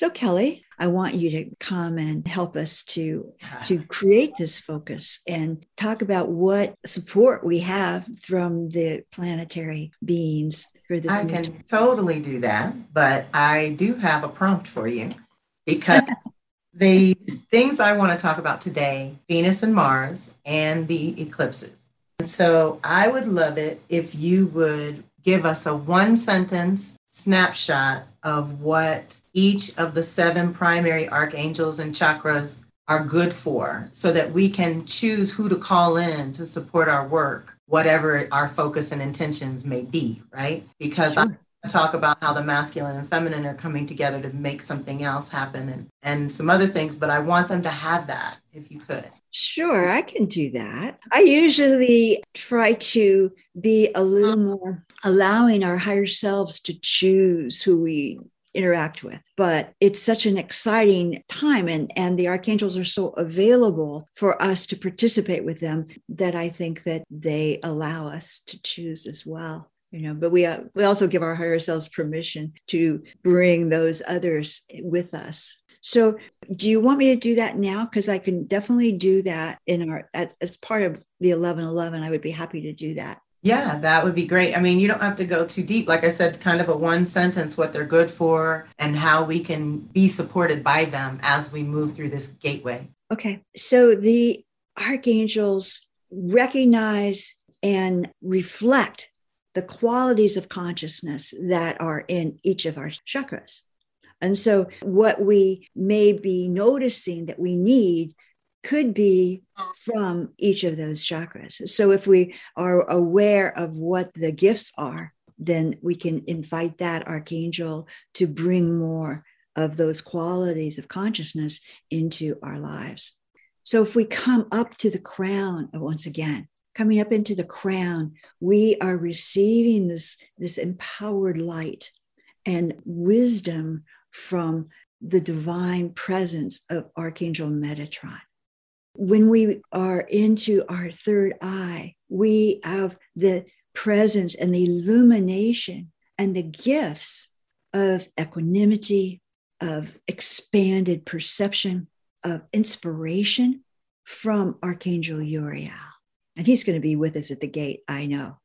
So Kelly, I want you to come and help us to to create this focus and talk about what support we have from the planetary beings for this. I can totally do that, but I do have a prompt for you because the things I want to talk about today, Venus and Mars and the eclipses. So I would love it if you would give us a one sentence snapshot of what each of the seven primary archangels and chakras are good for so that we can choose who to call in to support our work, whatever our focus and intentions may be, right? Because sure. I talk about how the masculine and feminine are coming together to make something else happen and, and some other things, but I want them to have that if you could. Sure, I can do that. I usually try to be a little uh-huh. more allowing our higher selves to choose who we interact with but it's such an exciting time and and the archangels are so available for us to participate with them that i think that they allow us to choose as well. You know but we uh, we also give our higher selves permission to bring those others with us. So do you want me to do that now? Because i can definitely do that in our as, as part of the 1111 i would be happy to do that yeah, that would be great. I mean, you don't have to go too deep. Like I said, kind of a one sentence what they're good for and how we can be supported by them as we move through this gateway. Okay. So the archangels recognize and reflect the qualities of consciousness that are in each of our chakras. And so, what we may be noticing that we need could be from each of those chakras. So if we are aware of what the gifts are, then we can invite that archangel to bring more of those qualities of consciousness into our lives. So if we come up to the crown oh, once again, coming up into the crown, we are receiving this, this empowered light and wisdom from the divine presence of Archangel Metatron when we are into our third eye, we have the presence and the illumination and the gifts of equanimity, of expanded perception, of inspiration from Archangel Uriel. And he's going to be with us at the gate, I know.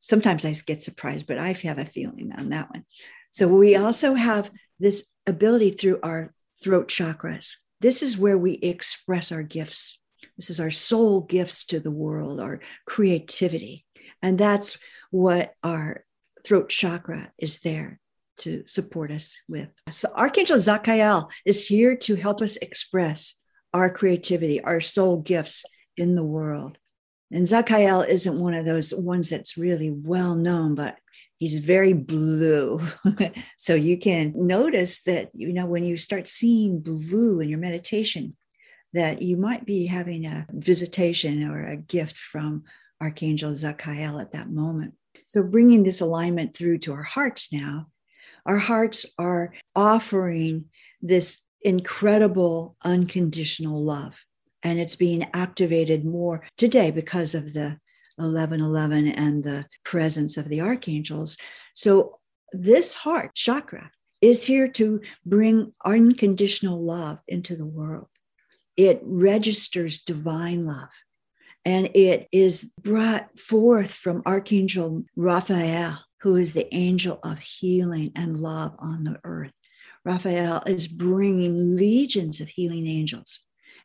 Sometimes I get surprised, but I have a feeling on that one. So we also have this ability through our throat chakras this is where we express our gifts. This is our soul gifts to the world, our creativity. And that's what our throat chakra is there to support us with. So Archangel Zadkiel is here to help us express our creativity, our soul gifts in the world. And Zadkiel isn't one of those ones that's really well known, but he's very blue. so you can notice that, you know, when you start seeing blue in your meditation, that you might be having a visitation or a gift from Archangel Zadkiel at that moment. So bringing this alignment through to our hearts now, our hearts are offering this incredible unconditional love. And it's being activated more today because of the 1111 and the presence of the archangels. So, this heart chakra is here to bring unconditional love into the world. It registers divine love and it is brought forth from Archangel Raphael, who is the angel of healing and love on the earth. Raphael is bringing legions of healing angels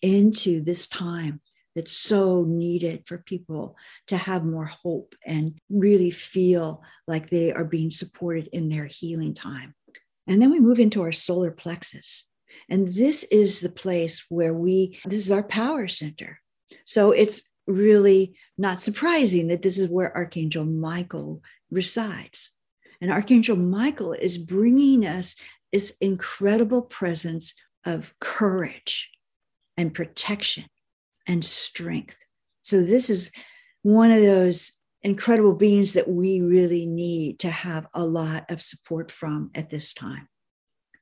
into this time that's so needed for people to have more hope and really feel like they are being supported in their healing time. And then we move into our solar plexus. And this is the place where we, this is our power center. So it's really not surprising that this is where Archangel Michael resides. And Archangel Michael is bringing us this incredible presence of courage and protection and strength. So, this is one of those incredible beings that we really need to have a lot of support from at this time.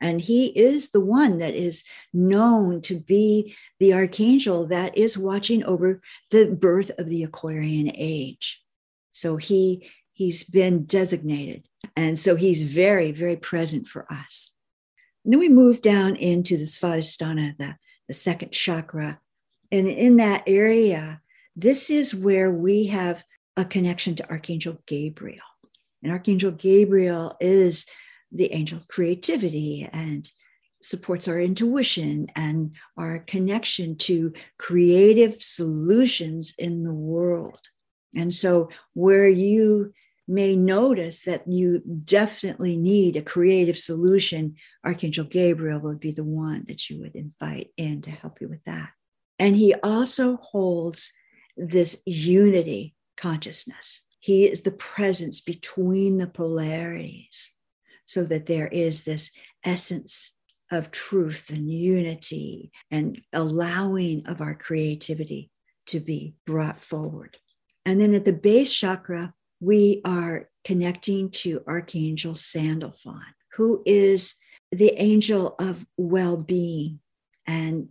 And he is the one that is known to be the archangel that is watching over the birth of the Aquarian age. So he he's been designated. And so he's very, very present for us. And then we move down into the Svadhisthana, the, the second chakra. And in that area, this is where we have a connection to Archangel Gabriel. And Archangel Gabriel is the angel of creativity and supports our intuition and our connection to creative solutions in the world. And so, where you may notice that you definitely need a creative solution, Archangel Gabriel would be the one that you would invite in to help you with that. And he also holds this unity consciousness. He is the presence between the polarities so that there is this essence of truth and unity and allowing of our creativity to be brought forward. And then at the base chakra, we are connecting to Archangel Sandalphon, who is the angel of well being and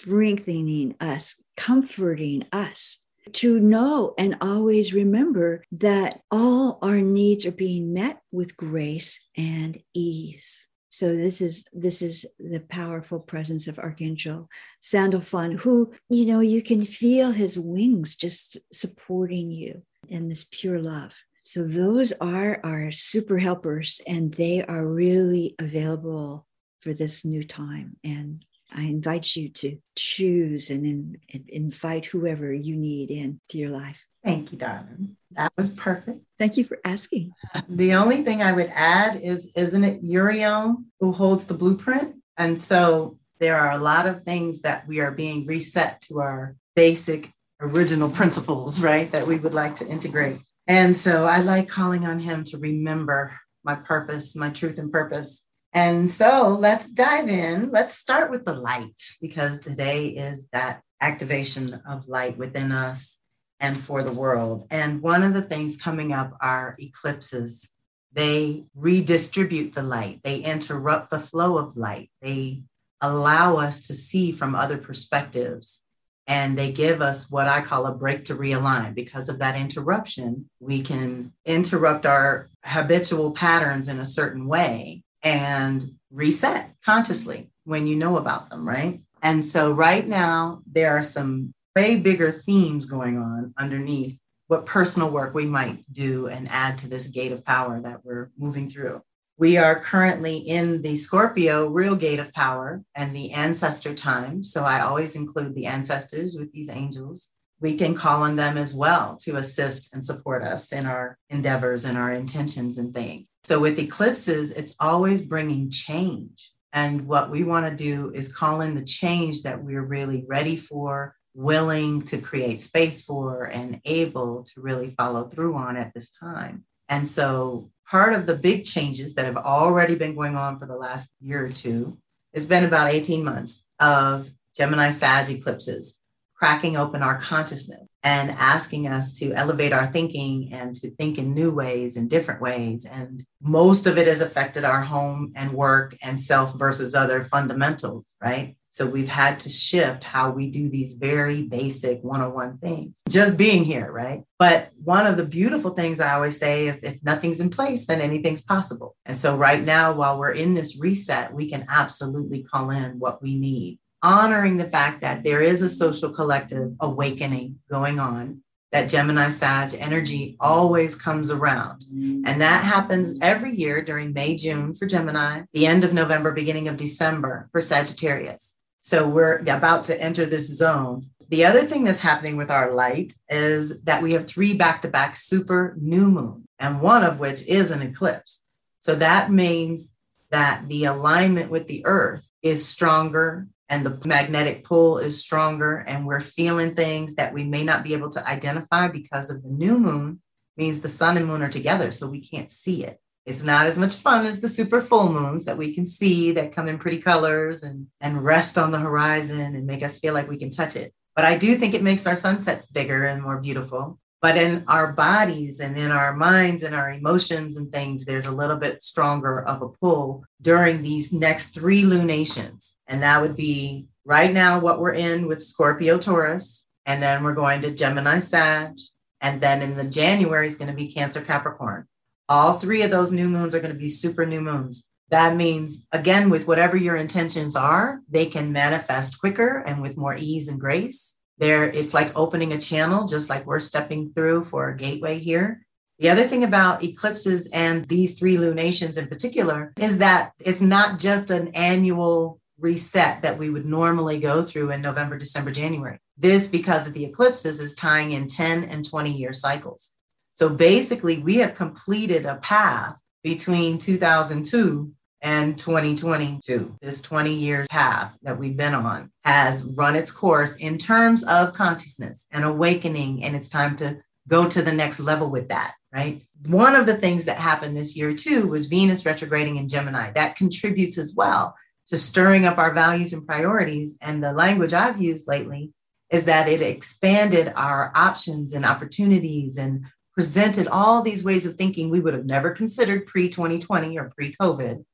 strengthening us, comforting us to know and always remember that all our needs are being met with grace and ease. So this is this is the powerful presence of Archangel Sandalphon, who you know you can feel his wings just supporting you in this pure love. So those are our super helpers, and they are really available for this new time. And I invite you to choose and, in, and invite whoever you need into your life. Thank you, darling. That was perfect. Thank you for asking. The only thing I would add is, isn't it Uriel who holds the blueprint? And so there are a lot of things that we are being reset to our basic original principles, right? That we would like to integrate. And so I like calling on him to remember my purpose, my truth and purpose. And so let's dive in. Let's start with the light because today is that activation of light within us and for the world. And one of the things coming up are eclipses. They redistribute the light, they interrupt the flow of light, they allow us to see from other perspectives. And they give us what I call a break to realign. Because of that interruption, we can interrupt our habitual patterns in a certain way and reset consciously when you know about them, right? And so, right now, there are some way bigger themes going on underneath what personal work we might do and add to this gate of power that we're moving through. We are currently in the Scorpio real gate of power and the ancestor time. So I always include the ancestors with these angels. We can call on them as well to assist and support us in our endeavors and our intentions and things. So with eclipses, it's always bringing change. And what we want to do is call in the change that we're really ready for, willing to create space for and able to really follow through on at this time. And so, part of the big changes that have already been going on for the last year or two, it's been about 18 months of Gemini Sag eclipses, cracking open our consciousness and asking us to elevate our thinking and to think in new ways and different ways. And most of it has affected our home and work and self versus other fundamentals, right? So we've had to shift how we do these very basic one on one things, just being here, right? But one of the beautiful things I always say if, if nothing's in place, then anything's possible. And so right now, while we're in this reset, we can absolutely call in what we need honoring the fact that there is a social collective awakening going on, that Gemini Sag energy always comes around. And that happens every year during May, June for Gemini, the end of November, beginning of December for Sagittarius. So we're about to enter this zone. The other thing that's happening with our light is that we have three back to back super new moon, and one of which is an eclipse. So that means that the alignment with the earth is stronger and the magnetic pull is stronger and we're feeling things that we may not be able to identify because of the new moon means the sun and moon are together so we can't see it. It's not as much fun as the super full moons that we can see that come in pretty colors and and rest on the horizon and make us feel like we can touch it. But i do think it makes our sunsets bigger and more beautiful but in our bodies and in our minds and our emotions and things, there's a little bit stronger of a pull during these next three lunations. And that would be right now what we're in with Scorpio Taurus. And then we're going to Gemini Sag. And then in the January is going to be Cancer Capricorn. All three of those new moons are going to be super new moons. That means, again, with whatever your intentions are, they can manifest quicker and with more ease and grace. There, it's like opening a channel, just like we're stepping through for a gateway here. The other thing about eclipses and these three lunations in particular is that it's not just an annual reset that we would normally go through in November, December, January. This, because of the eclipses, is tying in 10 and 20 year cycles. So basically, we have completed a path between 2002 and 2022. This 20 year path that we've been on has run its course in terms of consciousness and awakening, and it's time to go to the next level with that, right? One of the things that happened this year too was Venus retrograding in Gemini. That contributes as well to stirring up our values and priorities. And the language I've used lately is that it expanded our options and opportunities and presented all these ways of thinking we would have never considered pre 2020 or pre COVID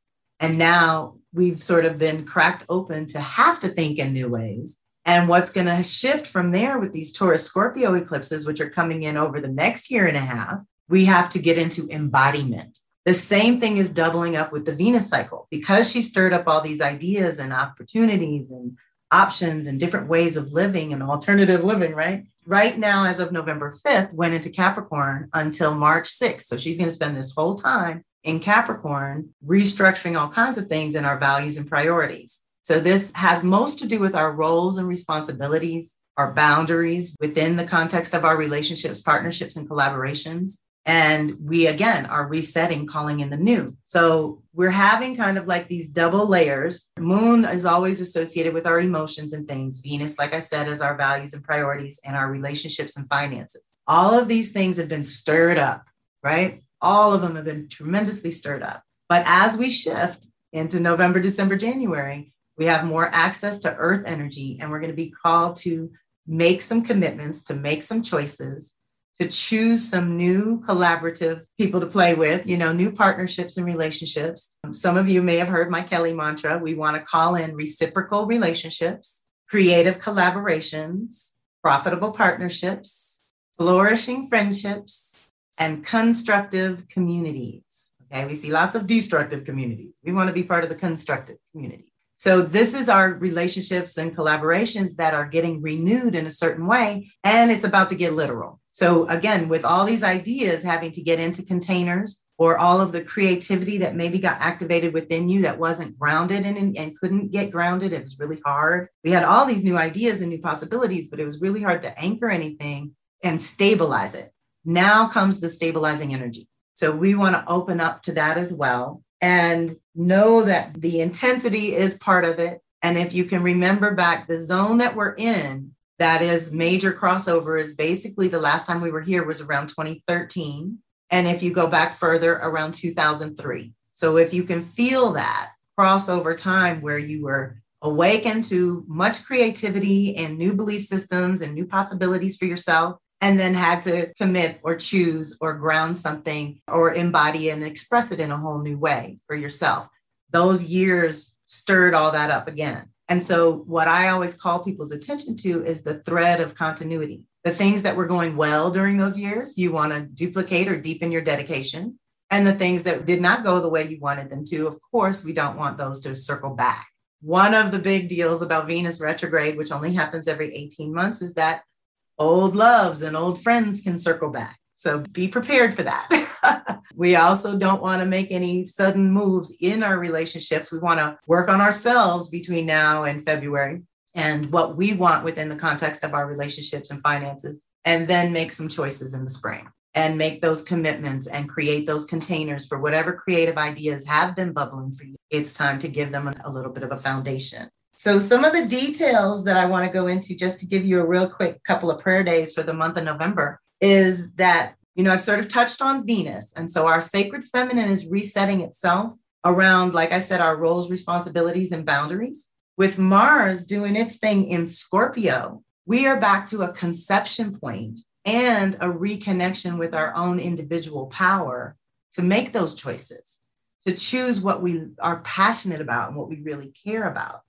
and now we've sort of been cracked open to have to think in new ways. And what's going to shift from there with these Taurus Scorpio eclipses, which are coming in over the next year and a half, we have to get into embodiment. The same thing is doubling up with the Venus cycle because she stirred up all these ideas and opportunities and options and different ways of living and alternative living, right? Right now, as of November 5th, went into Capricorn until March 6th. So she's going to spend this whole time in Capricorn, restructuring all kinds of things in our values and priorities. So, this has most to do with our roles and responsibilities, our boundaries within the context of our relationships, partnerships, and collaborations. And we again are resetting, calling in the new. So we're having kind of like these double layers. Moon is always associated with our emotions and things. Venus, like I said, is our values and priorities and our relationships and finances. All of these things have been stirred up, right? All of them have been tremendously stirred up. But as we shift into November, December, January, we have more access to earth energy, and we're going to be called to make some commitments, to make some choices, to choose some new collaborative people to play with, you know, new partnerships and relationships. Some of you may have heard my Kelly mantra. We want to call in reciprocal relationships, creative collaborations, profitable partnerships, flourishing friendships, and constructive communities. Okay, we see lots of destructive communities. We want to be part of the constructive community. So, this is our relationships and collaborations that are getting renewed in a certain way, and it's about to get literal. So, again, with all these ideas having to get into containers or all of the creativity that maybe got activated within you that wasn't grounded and, and couldn't get grounded, it was really hard. We had all these new ideas and new possibilities, but it was really hard to anchor anything and stabilize it. Now comes the stabilizing energy. So we want to open up to that as well and know that the intensity is part of it. And if you can remember back the zone that we're in, that is major crossover is basically the last time we were here was around 2013. And if you go back further, around 2003. So if you can feel that crossover time where you were awakened to much creativity and new belief systems and new possibilities for yourself, and then had to commit or choose or ground something or embody and express it in a whole new way for yourself. Those years stirred all that up again. And so, what I always call people's attention to is the thread of continuity. The things that were going well during those years, you want to duplicate or deepen your dedication. And the things that did not go the way you wanted them to, of course, we don't want those to circle back. One of the big deals about Venus retrograde, which only happens every 18 months, is that old loves and old friends can circle back. So be prepared for that. we also don't want to make any sudden moves in our relationships. We want to work on ourselves between now and February and what we want within the context of our relationships and finances, and then make some choices in the spring and make those commitments and create those containers for whatever creative ideas have been bubbling for you. It's time to give them a little bit of a foundation. So, some of the details that I want to go into just to give you a real quick couple of prayer days for the month of November is that, you know, I've sort of touched on Venus. And so our sacred feminine is resetting itself around, like I said, our roles, responsibilities, and boundaries. With Mars doing its thing in Scorpio, we are back to a conception point and a reconnection with our own individual power to make those choices, to choose what we are passionate about and what we really care about.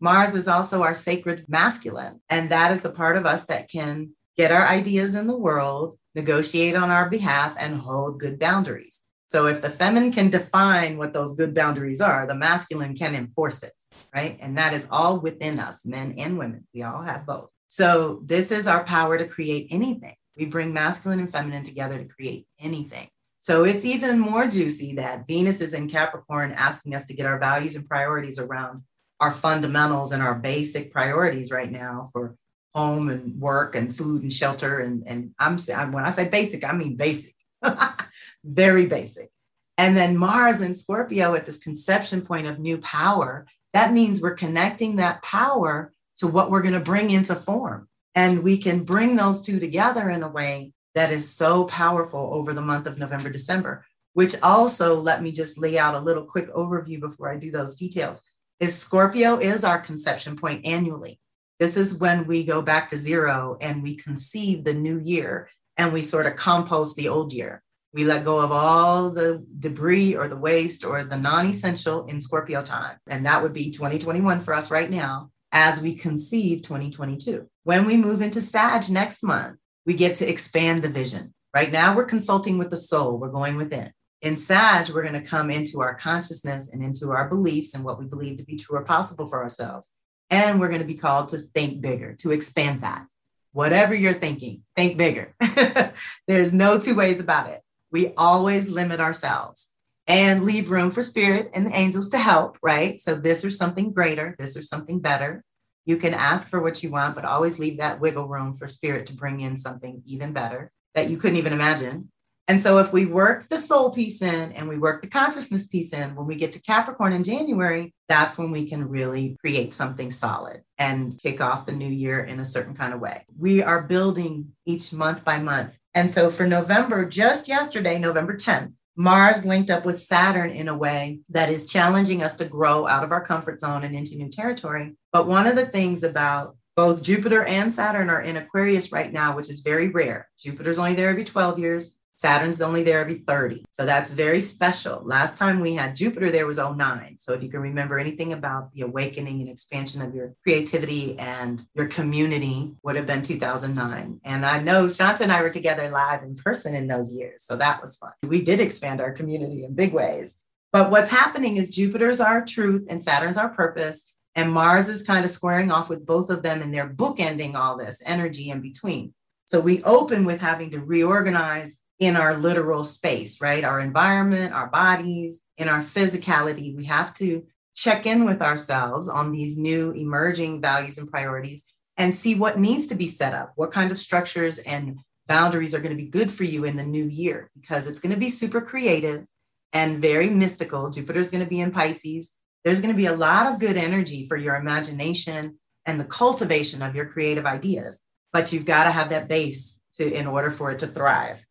Mars is also our sacred masculine. And that is the part of us that can get our ideas in the world, negotiate on our behalf, and hold good boundaries. So if the feminine can define what those good boundaries are, the masculine can enforce it, right? And that is all within us, men and women. We all have both. So this is our power to create anything. We bring masculine and feminine together to create anything. So it's even more juicy that Venus is in Capricorn asking us to get our values and priorities around our fundamentals and our basic priorities right now for home and work and food and shelter. And, and I'm when I say basic, I mean basic, very basic. And then Mars and Scorpio at this conception point of new power, that means we're connecting that power to what we're going to bring into form. And we can bring those two together in a way that is so powerful over the month of November, December, which also let me just lay out a little quick overview before I do those details. Is Scorpio is our conception point annually. This is when we go back to zero and we conceive the new year and we sort of compost the old year. We let go of all the debris or the waste or the non essential in Scorpio time. And that would be 2021 for us right now as we conceive 2022. When we move into Sag next month, we get to expand the vision. Right now, we're consulting with the soul, we're going within. In Sag, we're going to come into our consciousness and into our beliefs and what we believe to be true or possible for ourselves. And we're going to be called to think bigger, to expand that. Whatever you're thinking, think bigger. There's no two ways about it. We always limit ourselves and leave room for spirit and the angels to help, right? So, this or something greater, this or something better. You can ask for what you want, but always leave that wiggle room for spirit to bring in something even better that you couldn't even imagine. And so, if we work the soul piece in and we work the consciousness piece in, when we get to Capricorn in January, that's when we can really create something solid and kick off the new year in a certain kind of way. We are building each month by month. And so, for November, just yesterday, November 10th, Mars linked up with Saturn in a way that is challenging us to grow out of our comfort zone and into new territory. But one of the things about both Jupiter and Saturn are in Aquarius right now, which is very rare. Jupiter's only there every 12 years. Saturn's only there every 30. So that's very special. Last time we had Jupiter there was 09. So if you can remember anything about the awakening and expansion of your creativity and your community would have been 2009. And I know Shanta and I were together live in person in those years. So that was fun. We did expand our community in big ways. But what's happening is Jupiter's our truth and Saturn's our purpose. And Mars is kind of squaring off with both of them and they're bookending all this energy in between. So we open with having to reorganize in our literal space, right? Our environment, our bodies, in our physicality. We have to check in with ourselves on these new emerging values and priorities and see what needs to be set up, what kind of structures and boundaries are going to be good for you in the new year, because it's going to be super creative and very mystical. Jupiter's going to be in Pisces. There's going to be a lot of good energy for your imagination and the cultivation of your creative ideas, but you've got to have that base to in order for it to thrive.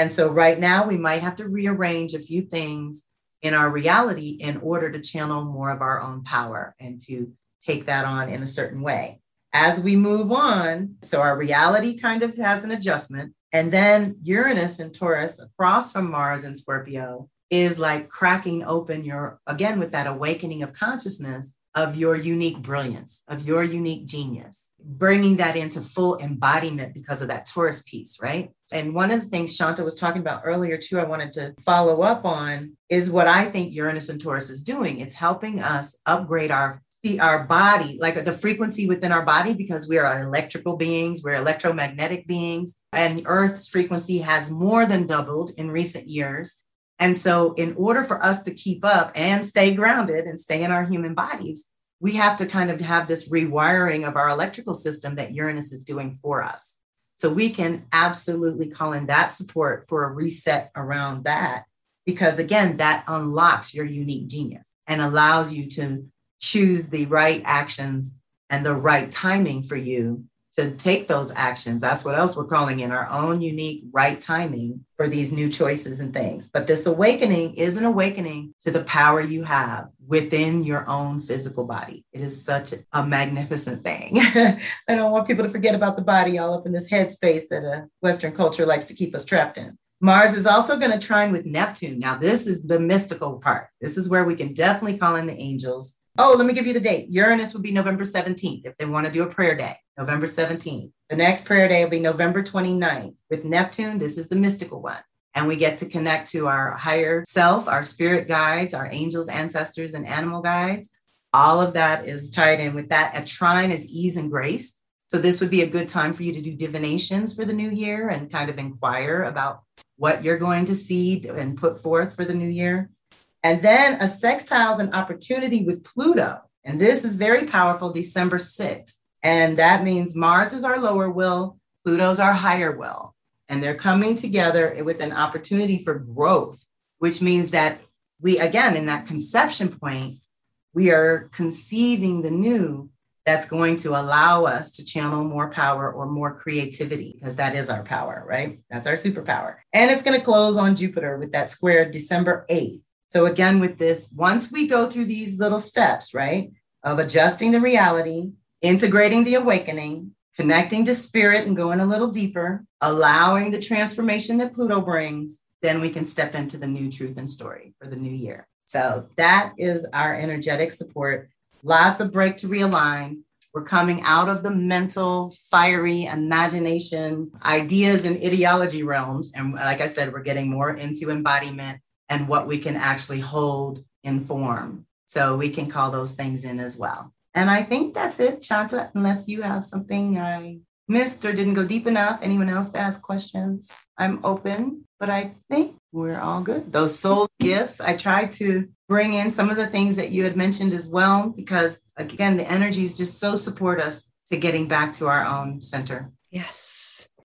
And so right now we might have to rearrange a few things in our reality in order to channel more of our own power and to take that on in a certain way. As we move on, so our reality kind of has an adjustment. And then Uranus and Taurus across from Mars and Scorpio is like cracking open your, again, with that awakening of consciousness of your unique brilliance, of your unique genius, bringing that into full embodiment because of that Taurus piece, right? And one of the things Shanta was talking about earlier, too, I wanted to follow up on is what I think Uranus and Taurus is doing. It's helping us upgrade our our body, like the frequency within our body, because we are electrical beings, we're electromagnetic beings, and Earth's frequency has more than doubled in recent years. And so, in order for us to keep up and stay grounded and stay in our human bodies, we have to kind of have this rewiring of our electrical system that Uranus is doing for us. So, we can absolutely call in that support for a reset around that, because again, that unlocks your unique genius and allows you to choose the right actions and the right timing for you to take those actions. That's what else we're calling in our own unique right timing for these new choices and things. But this awakening is an awakening to the power you have within your own physical body. It is such a magnificent thing. I don't want people to forget about the body all up in this headspace that a Western culture likes to keep us trapped in. Mars is also going to trine with Neptune. Now, this is the mystical part. This is where we can definitely call in the angels Oh, let me give you the date. Uranus would be November 17th if they want to do a prayer day, November 17th. The next prayer day will be November 29th. With Neptune, this is the mystical one. and we get to connect to our higher self, our spirit guides, our angels, ancestors, and animal guides. All of that is tied in with that. A trine is ease and grace. So this would be a good time for you to do divinations for the new year and kind of inquire about what you're going to see and put forth for the new year. And then a sextile is an opportunity with Pluto. And this is very powerful, December 6th. And that means Mars is our lower will, Pluto's our higher will and they're coming together with an opportunity for growth, which means that we, again, in that conception point, we are conceiving the new that's going to allow us to channel more power or more creativity because that is our power, right? That's our superpower. And it's going to close on Jupiter with that square December 8th. So, again, with this, once we go through these little steps, right, of adjusting the reality, integrating the awakening, connecting to spirit and going a little deeper, allowing the transformation that Pluto brings, then we can step into the new truth and story for the new year. So that is our energetic support. Lots of break to realign. We're coming out of the mental, fiery imagination, ideas, and ideology realms. And like I said, we're getting more into embodiment and what we can actually hold in form. So we can call those things in as well. And I think that's it, Shanta, unless you have something I missed or didn't go deep enough. Anyone else to ask questions? I'm open, but I think we're all good. Those soul gifts, I tried to bring in some of the things that you had mentioned as well, because again, the energies just so support us to getting back to our own center. Yes.